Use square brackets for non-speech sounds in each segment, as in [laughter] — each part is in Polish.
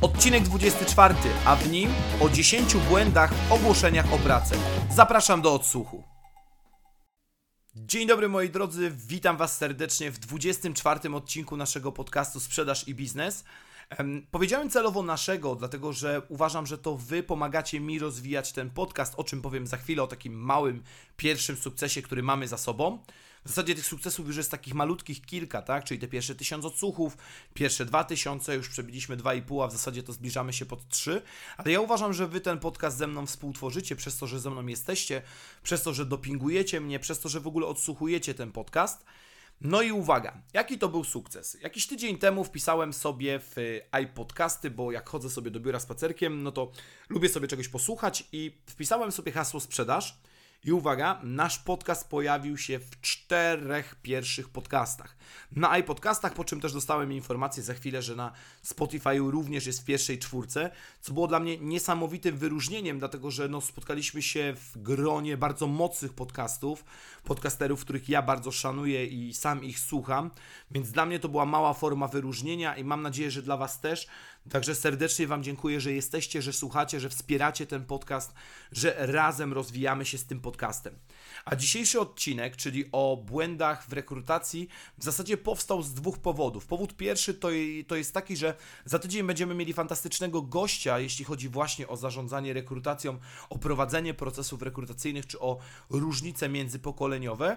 Odcinek 24, a w nim o 10 błędach w ogłoszeniach o pracę. Zapraszam do odsłuchu. Dzień dobry moi drodzy, witam Was serdecznie w 24 odcinku naszego podcastu Sprzedaż i Biznes. Em, Powiedziałem celowo naszego, dlatego że uważam, że to Wy pomagacie mi rozwijać ten podcast, o czym powiem za chwilę, o takim małym pierwszym sukcesie, który mamy za sobą. W zasadzie tych sukcesów już jest takich malutkich kilka, tak? Czyli te pierwsze tysiąc odsłuchów, pierwsze dwa tysiące, już przebiliśmy dwa i pół, a w zasadzie to zbliżamy się pod trzy. Ale ja uważam, że wy ten podcast ze mną współtworzycie, przez to, że ze mną jesteście, przez to, że dopingujecie mnie, przez to, że w ogóle odsłuchujecie ten podcast. No i uwaga, jaki to był sukces? Jakiś tydzień temu wpisałem sobie w iPodcasty, bo jak chodzę sobie do biura spacerkiem, no to lubię sobie czegoś posłuchać i wpisałem sobie hasło sprzedaż. I uwaga, nasz podcast pojawił się w czterech pierwszych podcastach. Na iPodcastach, po czym też dostałem informację za chwilę, że na Spotify również jest w pierwszej czwórce, co było dla mnie niesamowitym wyróżnieniem, dlatego że no, spotkaliśmy się w gronie bardzo mocnych podcastów, podcasterów, których ja bardzo szanuję i sam ich słucham, więc dla mnie to była mała forma wyróżnienia i mam nadzieję, że dla Was też. Także serdecznie Wam dziękuję, że jesteście, że słuchacie, że wspieracie ten podcast, że razem rozwijamy się z tym podcastem. A dzisiejszy odcinek, czyli o błędach w rekrutacji, w zasadzie powstał z dwóch powodów. Powód pierwszy to, to jest taki, że za tydzień będziemy mieli fantastycznego gościa, jeśli chodzi właśnie o zarządzanie rekrutacją, o prowadzenie procesów rekrutacyjnych, czy o różnice międzypokoleniowe.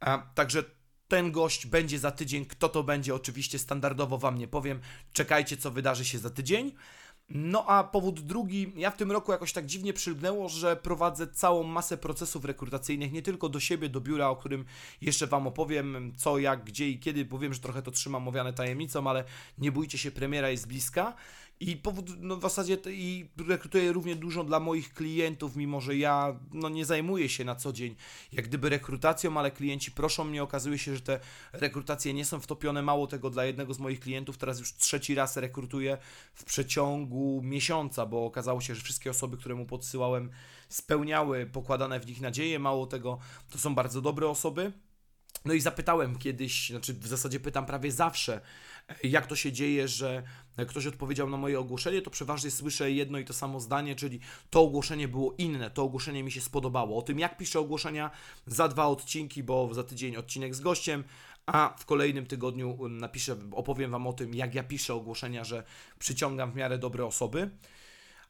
A, także ten gość będzie za tydzień. Kto to będzie, oczywiście standardowo Wam nie powiem. Czekajcie, co wydarzy się za tydzień. No a powód drugi, ja w tym roku jakoś tak dziwnie przylgnęło, że prowadzę całą masę procesów rekrutacyjnych, nie tylko do siebie, do biura, o którym jeszcze Wam opowiem, co, jak, gdzie i kiedy, bo wiem, że trochę to trzymam owiane tajemnicą, ale nie bójcie się, premiera jest bliska. I powód, no w zasadzie i rekrutuję równie dużo dla moich klientów, mimo że ja no, nie zajmuję się na co dzień jak gdyby rekrutacją, ale klienci proszą mnie, okazuje się, że te rekrutacje nie są wtopione. Mało tego, dla jednego z moich klientów teraz już trzeci raz rekrutuję w przeciągu miesiąca, bo okazało się, że wszystkie osoby, które mu podsyłałem, spełniały pokładane w nich nadzieje. Mało tego, to są bardzo dobre osoby. No i zapytałem kiedyś, znaczy w zasadzie pytam prawie zawsze, jak to się dzieje, że ktoś odpowiedział na moje ogłoszenie, to przeważnie słyszę jedno i to samo zdanie, czyli to ogłoszenie było inne, to ogłoszenie mi się spodobało. O tym, jak piszę ogłoszenia za dwa odcinki, bo za tydzień odcinek z gościem, a w kolejnym tygodniu napiszę, opowiem Wam o tym, jak ja piszę ogłoszenia, że przyciągam w miarę dobre osoby.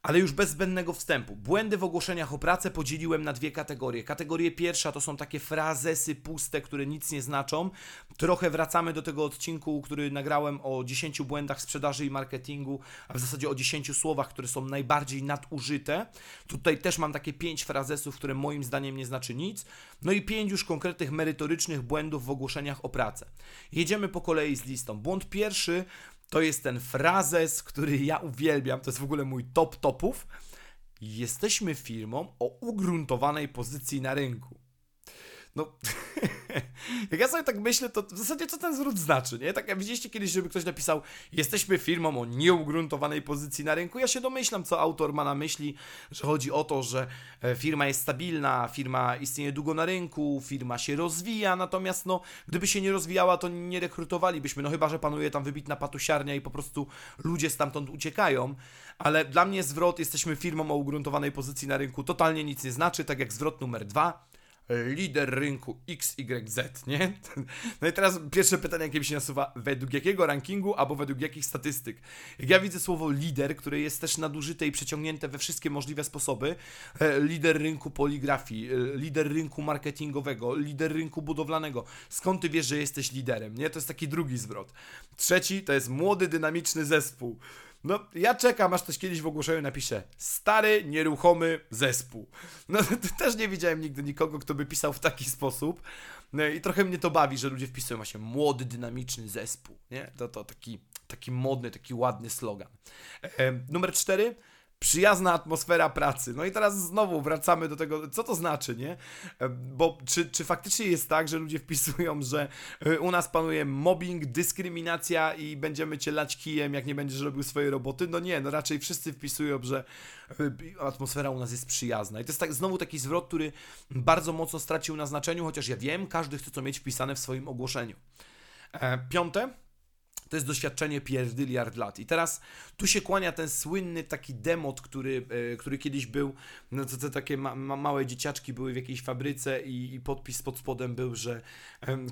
Ale już bez zbędnego wstępu. Błędy w ogłoszeniach o pracę podzieliłem na dwie kategorie. Kategoria pierwsza to są takie frazesy puste, które nic nie znaczą. Trochę wracamy do tego odcinku, który nagrałem o 10 błędach sprzedaży i marketingu, a w zasadzie o 10 słowach, które są najbardziej nadużyte. Tutaj też mam takie 5 frazesów, które moim zdaniem nie znaczy nic. No i 5 już konkretnych merytorycznych błędów w ogłoszeniach o pracę. Jedziemy po kolei z listą. Błąd pierwszy to jest ten frazes, który ja uwielbiam, to jest w ogóle mój top topów. Jesteśmy firmą o ugruntowanej pozycji na rynku. No, [laughs] [laughs] jak ja sobie tak myślę, to w zasadzie co ten zwrot znaczy, nie? Tak, jak widzieliście kiedyś, żeby ktoś napisał jesteśmy firmą o nieugruntowanej pozycji na rynku, ja się domyślam, co autor ma na myśli, że chodzi o to, że e, firma jest stabilna, firma istnieje długo na rynku, firma się rozwija, natomiast no, gdyby się nie rozwijała, to nie rekrutowalibyśmy, no chyba, że panuje tam wybitna patusiarnia i po prostu ludzie stamtąd uciekają, ale dla mnie zwrot jesteśmy firmą o ugruntowanej pozycji na rynku totalnie nic nie znaczy, tak jak zwrot numer dwa, lider rynku XYZ, nie? No i teraz pierwsze pytanie, jakie mi się nasuwa, według jakiego rankingu albo według jakich statystyk? Jak ja widzę słowo lider, które jest też nadużyte i przeciągnięte we wszystkie możliwe sposoby, e, lider rynku poligrafii, e, lider rynku marketingowego, lider rynku budowlanego, skąd ty wiesz, że jesteś liderem, nie? To jest taki drugi zwrot. Trzeci to jest młody, dynamiczny zespół. No, ja czekam, aż ktoś kiedyś w ogłoszeniu napisze stary, nieruchomy zespół. No, [laughs] też nie widziałem nigdy nikogo, kto by pisał w taki sposób. No i trochę mnie to bawi, że ludzie wpisują właśnie młody, dynamiczny zespół, nie? To, to taki, taki modny, taki ładny slogan. E, numer cztery. Przyjazna atmosfera pracy. No i teraz znowu wracamy do tego, co to znaczy, nie? E, bo czy, czy faktycznie jest tak, że ludzie [laughs] wpisują, że e, u nas panuje mobbing, dyskryminacja i będziemy cię lać kijem, jak nie będziesz robił swojej roboty? No nie, no raczej wszyscy wpisują, że e, atmosfera u nas jest przyjazna. I to jest tak, znowu taki zwrot, który bardzo mocno stracił na znaczeniu, chociaż ja wiem, każdy chce to mieć wpisane w swoim ogłoszeniu. Piąte, to jest doświadczenie pierdyliard lat. I teraz tu się kłania ten słynny taki demot, który, e, który kiedyś był, no to, to takie ma, ma, małe dzieciaczki były w jakiejś fabryce i, i podpis pod spodem był, że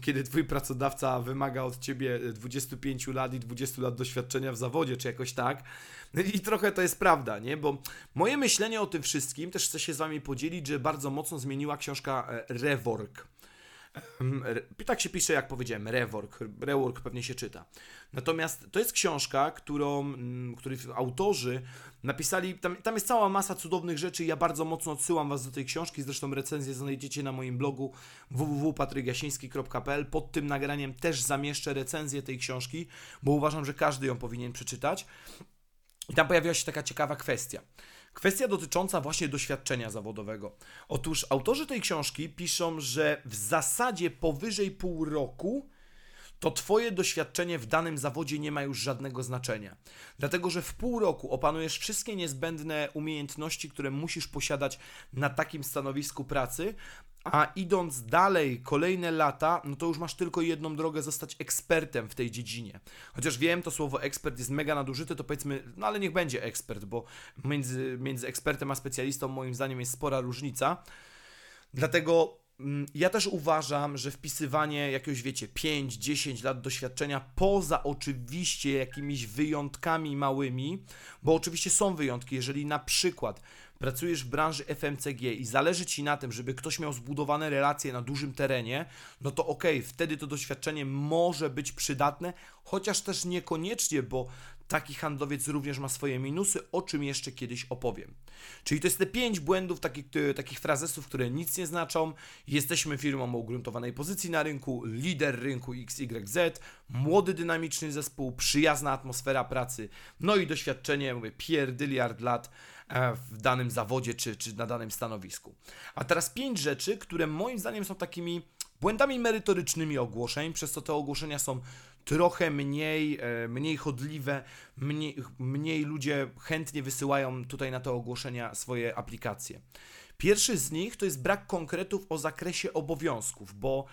kiedy twój pracodawca wymaga od ciebie 25 lat i 20 lat doświadczenia w zawodzie, czy jakoś tak. I trochę to jest prawda, nie? Bo moje myślenie o tym wszystkim też chcę się z wami podzielić, że bardzo mocno zmieniła książka e, Rework. Tak się pisze, jak powiedziałem, rework. Rework pewnie się czyta. Natomiast to jest książka, którą, mm, której autorzy napisali, tam, tam jest cała masa cudownych rzeczy ja bardzo mocno odsyłam Was do tej książki, zresztą recenzję znajdziecie na moim blogu www.patrygiasiński.pl pod tym nagraniem też zamieszczę recenzję tej książki, bo uważam, że każdy ją powinien przeczytać. I tam pojawiła się taka ciekawa kwestia. Kwestia dotycząca właśnie doświadczenia zawodowego. Otóż autorzy tej książki piszą, że w zasadzie powyżej pół roku to Twoje doświadczenie w danym zawodzie nie ma już żadnego znaczenia. Dlatego, że w pół roku opanujesz wszystkie niezbędne umiejętności, które musisz posiadać na takim stanowisku pracy, a idąc dalej, kolejne lata, no to już masz tylko jedną drogę zostać ekspertem w tej dziedzinie. Chociaż wiem, to słowo ekspert jest mega nadużyte, to powiedzmy, no ale niech będzie ekspert, bo między, między ekspertem a specjalistą moim zdaniem jest spora różnica. Dlatego mm, ja też uważam, że wpisywanie jakiegoś, wiecie, 5-10 lat doświadczenia, poza oczywiście jakimiś wyjątkami małymi, bo oczywiście są wyjątki, jeżeli na przykład pracujesz w branży FMCG i zależy Ci na tym, żeby ktoś miał zbudowane relacje na dużym terenie, no to okay, wtedy to doświadczenie może być przydatne, chociaż też niekoniecznie, bo taki handlowiec również ma swoje minusy, o czym jeszcze kiedyś opowiem. Czyli to jest te pięć błędów, takich, takich frazesów, które nic nie znaczą. Jesteśmy firmą o ugruntowanej pozycji na rynku, lider rynku XYZ, młody, dynamiczny zespół, przyjazna atmosfera pracy, no i doświadczenie, mówię, pierdyliard lat w danym zawodzie czy, czy na danym stanowisku. A teraz pięć rzeczy, które moim zdaniem są takimi błędami merytorycznymi ogłoszeń, przez co te ogłoszenia są trochę mniej, e, mniej chodliwe, mniej, mniej ludzie chętnie wysyłają tutaj na te ogłoszenia swoje aplikacje. Pierwszy z nich to jest brak konkretów o zakresie obowiązków, bo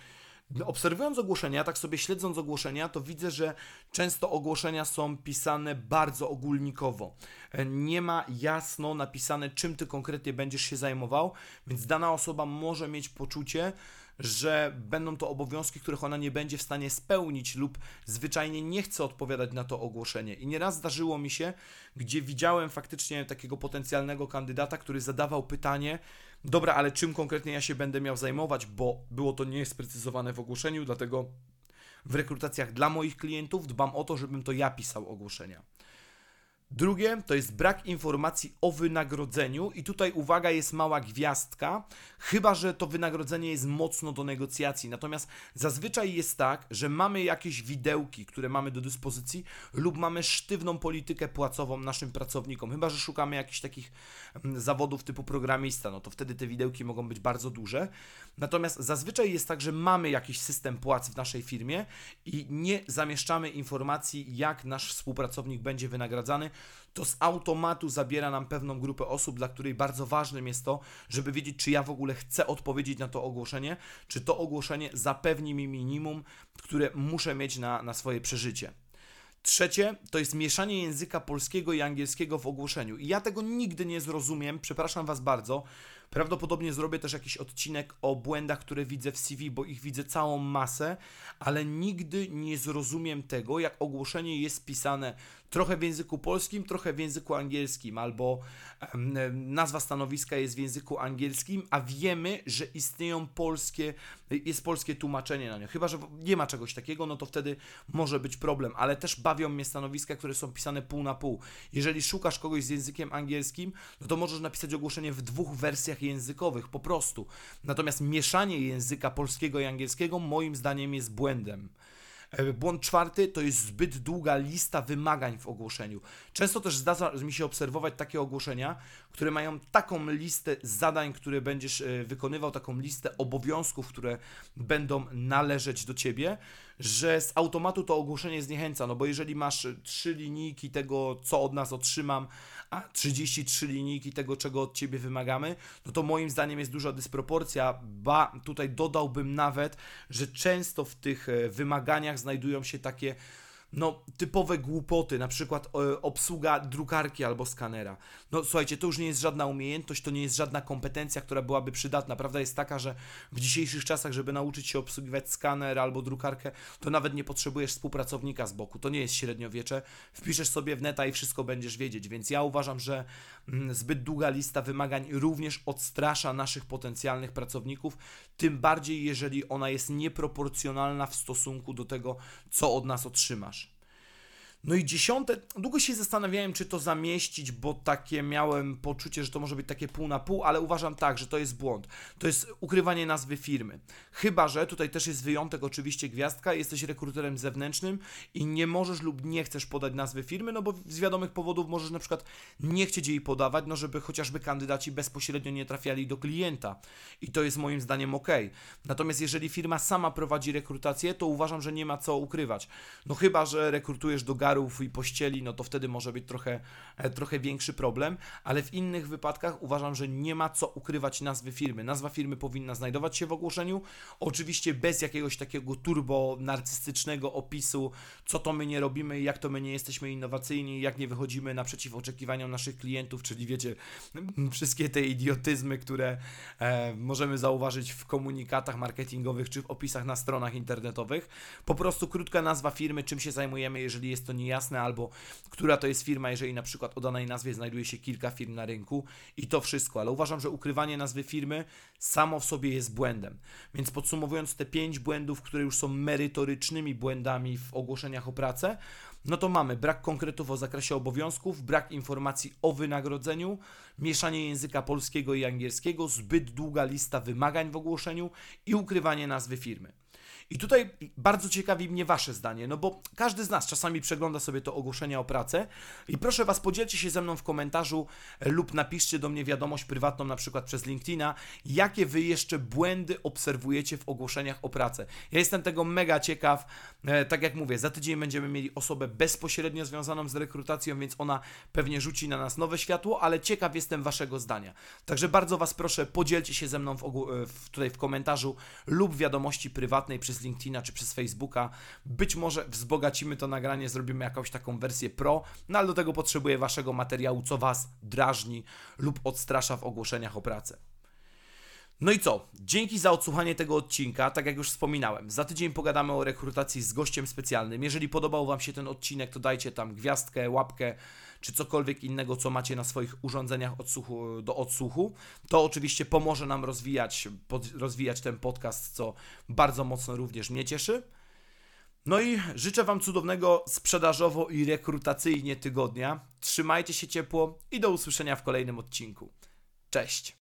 Obserwując ogłoszenia, tak sobie śledząc ogłoszenia, to widzę, że często ogłoszenia są pisane bardzo ogólnikowo. E, nie ma jasno napisane, czym ty konkretnie będziesz się zajmował, więc dana osoba może mieć poczucie, że będą to obowiązki, których ona nie będzie w stanie spełnić lub zwyczajnie nie chce odpowiadać na to ogłoszenie. I nieraz zdarzyło mi się, gdzie widziałem faktycznie takiego potencjalnego kandydata, który zadawał pytanie, dobra, ale czym konkretnie ja się będę miał zajmować, bo było to niesprecyzowane w ogłoszeniu, dlatego w rekrutacjach dla moich klientów dbam o to, żebym to ja pisał ogłoszenia. Drugie to jest brak informacji o wynagrodzeniu, i tutaj uwaga, jest mała gwiazdka, chyba że to wynagrodzenie jest mocno do negocjacji. Natomiast zazwyczaj jest tak, że mamy jakieś widełki, które mamy do dyspozycji, lub mamy sztywną politykę płacową naszym pracownikom. Chyba że szukamy jakichś takich mm, zawodów typu programista, no to wtedy te widełki mogą być bardzo duże. Natomiast zazwyczaj jest tak, że mamy jakiś system płac w naszej firmie i nie zamieszczamy informacji, jak nasz współpracownik będzie wynagradzany to z automatu zabiera nam pewną grupę osób, dla której bardzo ważnym jest to, żeby wiedzieć, czy ja w ogóle chcę odpowiedzieć na to ogłoszenie, czy to ogłoszenie zapewni mi minimum, które muszę mieć na, na swoje przeżycie. Trzecie to jest mieszanie języka polskiego i angielskiego w ogłoszeniu. I ja tego nigdy nie zrozumiem, przepraszam Was bardzo. Prawdopodobnie zrobię też jakiś odcinek o błędach, które widzę w CV, bo ich widzę całą masę, ale nigdy nie zrozumiem tego, jak ogłoszenie jest pisane trochę w języku polskim, trochę w języku angielskim, albo nazwa stanowiska jest w języku angielskim, a wiemy, że istnieją polskie, jest polskie tłumaczenie na nie. Chyba, że nie ma czegoś takiego, no to wtedy może być problem, ale też bawią mnie stanowiska, które są pisane pół na pół. Jeżeli szukasz kogoś z językiem angielskim, no to możesz napisać ogłoszenie w dwóch wersjach językowych, po prostu. Natomiast mieszanie języka polskiego i angielskiego moim zdaniem jest błędem. E, błąd czwarty to jest zbyt długa lista wymagań w ogłoszeniu. Często też zdarza mi się obserwować takie ogłoszenia, które mają taką listę zadań, które będziesz e, wykonywał, taką listę obowiązków, które będą należeć do ciebie, że z automatu to ogłoszenie zniechęca, no bo jeżeli masz trzy linijki tego, co od nas otrzymam, a 33 linijki tego, czego od ciebie wymagamy, no to moim zdaniem jest duża dysproporcja, ba tutaj dodałbym nawet, że często w tych e, wymaganiach znajdują się takie no, typowe głupoty, na przykład e, obsługa drukarki albo skanera. No, słuchajcie, to już nie jest żadna umiejętność, to nie jest żadna kompetencja, która byłaby przydatna. Prawda jest taka, że w dzisiejszych czasach, żeby nauczyć się obsługiwać skaner albo drukarkę, to nawet nie potrzebujesz współpracownika z boku. To nie jest średniowiecze. Wpiszesz sobie w neta i wszystko będziesz wiedzieć. Więc ja uważam, że mm, zbyt długa lista wymagań również odstrasza naszych potencjalnych pracowników, tym bardziej jeżeli ona jest nieproporcjonalna w stosunku do tego, co od nas otrzymasz. No i dziesiąte, długo się zastanawiałem, czy to zamieścić, bo takie miałem poczucie, że to może być takie pół na pół, ale uważam tak, że to jest błąd. To jest ukrywanie nazwy firmy. Chyba, że tutaj też jest wyjątek, oczywiście gwiazdka, jesteś rekruterem zewnętrznym i nie możesz lub nie chcesz podać nazwy firmy, no bo z wiadomych powodów możesz na przykład nie chcieć jej podawać, no żeby chociażby kandydaci bezpośrednio nie trafiali do klienta. I to jest moim zdaniem ok. Natomiast jeżeli firma sama prowadzi rekrutację, to uważam, że nie ma co ukrywać. No chyba, że rekrutujesz do garu i pościeli, no to wtedy może być trochę, e, trochę większy problem, ale w innych wypadkach uważam, że nie ma co ukrywać nazwy firmy. Nazwa firmy powinna znajdować się w ogłoszeniu, oczywiście bez jakiegoś takiego turbo narcystycznego opisu, co to my nie robimy, jak to my nie jesteśmy innowacyjni, jak nie wychodzimy naprzeciw oczekiwaniom naszych klientów, czyli wiecie, [laughs] wszystkie te idiotyzmy, które e, możemy zauważyć w komunikatach marketingowych czy w opisach na stronach internetowych. Po prostu krótka nazwa firmy, czym się zajmujemy, jeżeli jest to niejasne niejasne, albo która to jest firma, jeżeli na przykład o danej nazwie znajduje się kilka firm na rynku i to wszystko, ale uważam, że ukrywanie nazwy firmy samo w sobie jest błędem. Więc podsumowując te pięć błędów, które już są merytorycznymi błędami w ogłoszeniach o pracę, no to mamy brak konkretów o zakresie obowiązków, brak informacji o wynagrodzeniu, mieszanie języka polskiego i angielskiego, zbyt długa lista wymagań w ogłoszeniu i ukrywanie nazwy firmy. I tutaj bardzo ciekawi mnie Wasze zdanie, no bo każdy z nas czasami przegląda sobie to ogłoszenie o pracę i proszę Was, podzielcie się ze mną w komentarzu e, lub napiszcie do mnie wiadomość prywatną, na przykład przez LinkedIna, jakie Wy jeszcze błędy obserwujecie w ogłoszeniach o pracę. Ja jestem tego mega ciekaw. E, tak jak mówię, za tydzień będziemy mieli osobę bezpośrednio związaną z rekrutacją, więc ona pewnie rzuci na nas nowe światło, ale ciekaw jestem Waszego zdania. Także bardzo Was proszę, podzielcie się ze mną w, e, w tutaj w komentarzu lub wiadomości prywatnej przez przez LinkedIna czy przez Facebooka. Być może wzbogacimy to nagranie, zrobimy jakąś taką wersję pro, no ale do tego potrzebuję Waszego materiału, co Was drażni lub odstrasza w ogłoszeniach o pracę. No i co? Dzięki za odsłuchanie tego odcinka. Tak jak już wspominałem, za tydzień pogadamy o rekrutacji z gościem specjalnym. Jeżeli podobał Wam się ten odcinek, to dajcie tam gwiazdkę, łapkę czy cokolwiek innego, co macie na swoich urządzeniach odsłuchu, do odsłuchu. To oczywiście pomoże nam rozwijać, pod, rozwijać ten podcast, co bardzo mocno również mnie cieszy. No i życzę Wam cudownego sprzedażowo i rekrutacyjnie tygodnia. Trzymajcie się ciepło i do usłyszenia w kolejnym odcinku. Cześć!